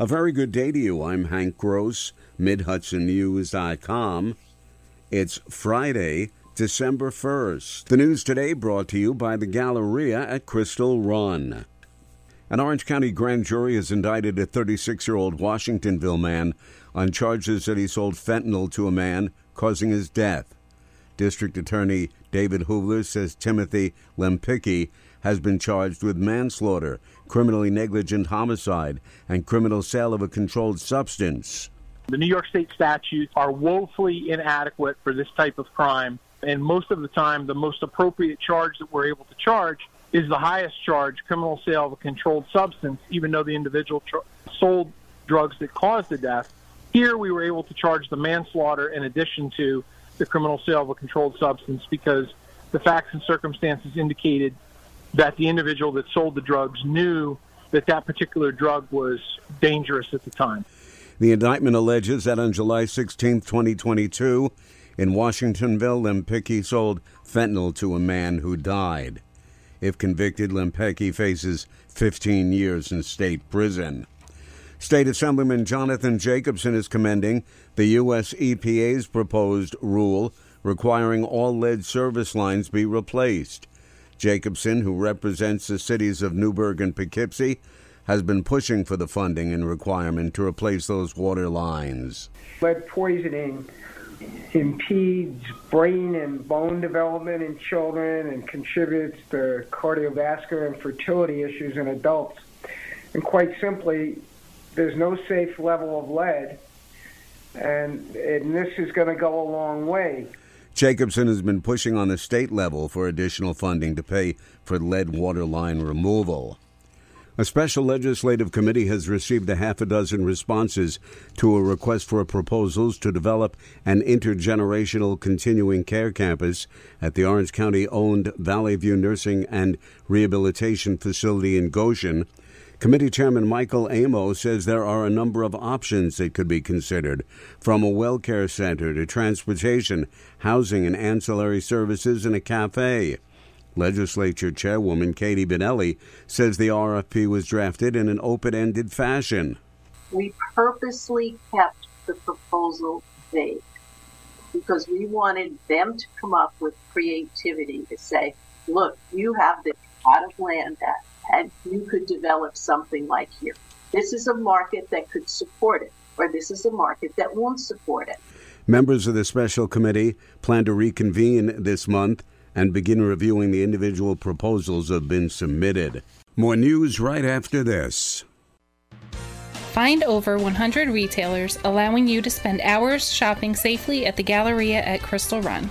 A very good day to you. I'm Hank Gross, MidHudsonNews.com. It's Friday, December 1st. The news today brought to you by the Galleria at Crystal Run. An Orange County grand jury has indicted a 36 year old Washingtonville man on charges that he sold fentanyl to a man, causing his death. District Attorney David Hoovler says Timothy Lempicki has been charged with manslaughter, criminally negligent homicide, and criminal sale of a controlled substance. The New York State statutes are woefully inadequate for this type of crime, and most of the time, the most appropriate charge that we're able to charge is the highest charge, criminal sale of a controlled substance, even though the individual tr- sold drugs that caused the death. Here, we were able to charge the manslaughter in addition to the criminal sale of a controlled substance because the facts and circumstances indicated that the individual that sold the drugs knew that that particular drug was dangerous at the time. The indictment alleges that on July 16, 2022, in Washingtonville, Lempicki sold fentanyl to a man who died. If convicted, Lempicki faces 15 years in state prison. State Assemblyman Jonathan Jacobson is commending the U.S. EPA's proposed rule requiring all lead service lines be replaced. Jacobson, who represents the cities of Newburgh and Poughkeepsie, has been pushing for the funding and requirement to replace those water lines. Lead poisoning impedes brain and bone development in children and contributes to cardiovascular and fertility issues in adults. And quite simply, there's no safe level of lead, and, and this is going to go a long way. Jacobson has been pushing on the state level for additional funding to pay for lead water line removal. A special legislative committee has received a half a dozen responses to a request for proposals to develop an intergenerational continuing care campus at the Orange County owned Valley View Nursing and Rehabilitation Facility in Goshen. Committee Chairman Michael Amo says there are a number of options that could be considered, from a well care center to transportation, housing, and ancillary services, and a cafe. Legislature Chairwoman Katie Bonelli says the RFP was drafted in an open ended fashion. We purposely kept the proposal vague because we wanted them to come up with creativity to say, look, you have this plot of land that and you could develop something like here. This is a market that could support it, or this is a market that won't support it. Members of the special committee plan to reconvene this month and begin reviewing the individual proposals that have been submitted. More news right after this. Find over 100 retailers allowing you to spend hours shopping safely at the Galleria at Crystal Run.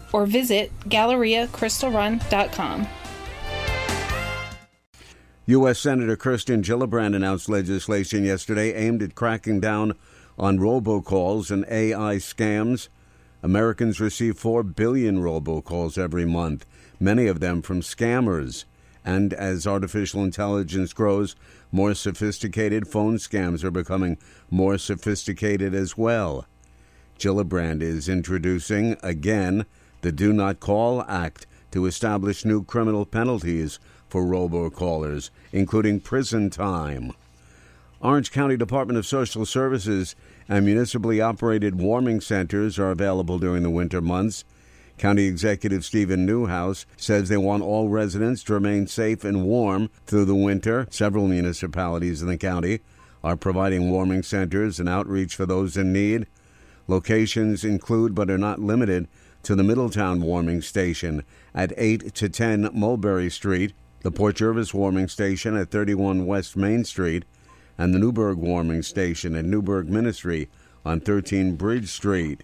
or visit GalleriaCrystalRun.com. U.S. Senator Kirsten Gillibrand announced legislation yesterday aimed at cracking down on robocalls and AI scams. Americans receive 4 billion robocalls every month, many of them from scammers. And as artificial intelligence grows, more sophisticated phone scams are becoming more sophisticated as well. Gillibrand is introducing, again, the Do Not Call Act to establish new criminal penalties for robocallers, including prison time. Orange County Department of Social Services and municipally operated warming centers are available during the winter months. County Executive Stephen Neuhaus says they want all residents to remain safe and warm through the winter. Several municipalities in the county are providing warming centers and outreach for those in need. Locations include, but are not limited to the Middletown Warming Station at 8 to 10 Mulberry Street, the Port Jervis Warming Station at 31 West Main Street, and the Newburgh Warming Station at Newburgh Ministry on 13 Bridge Street.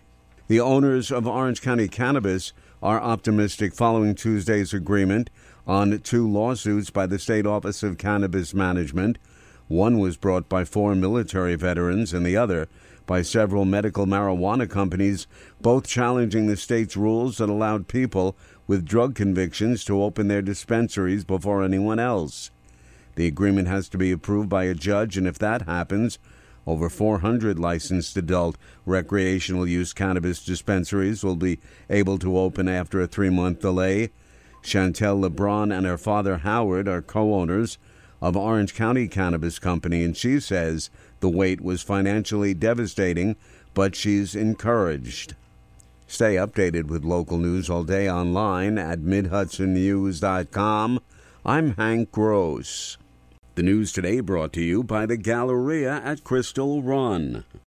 The owners of Orange County Cannabis are optimistic following Tuesday's agreement on two lawsuits by the State Office of Cannabis Management. One was brought by four military veterans, and the other by several medical marijuana companies, both challenging the state's rules that allowed people with drug convictions to open their dispensaries before anyone else. The agreement has to be approved by a judge, and if that happens, over 400 licensed adult recreational use cannabis dispensaries will be able to open after a three month delay. Chantel LeBron and her father Howard are co owners of Orange County Cannabis Company, and she says the wait was financially devastating, but she's encouraged. Stay updated with local news all day online at MidHudsonNews.com. I'm Hank Gross. The news today brought to you by the Galleria at Crystal Run.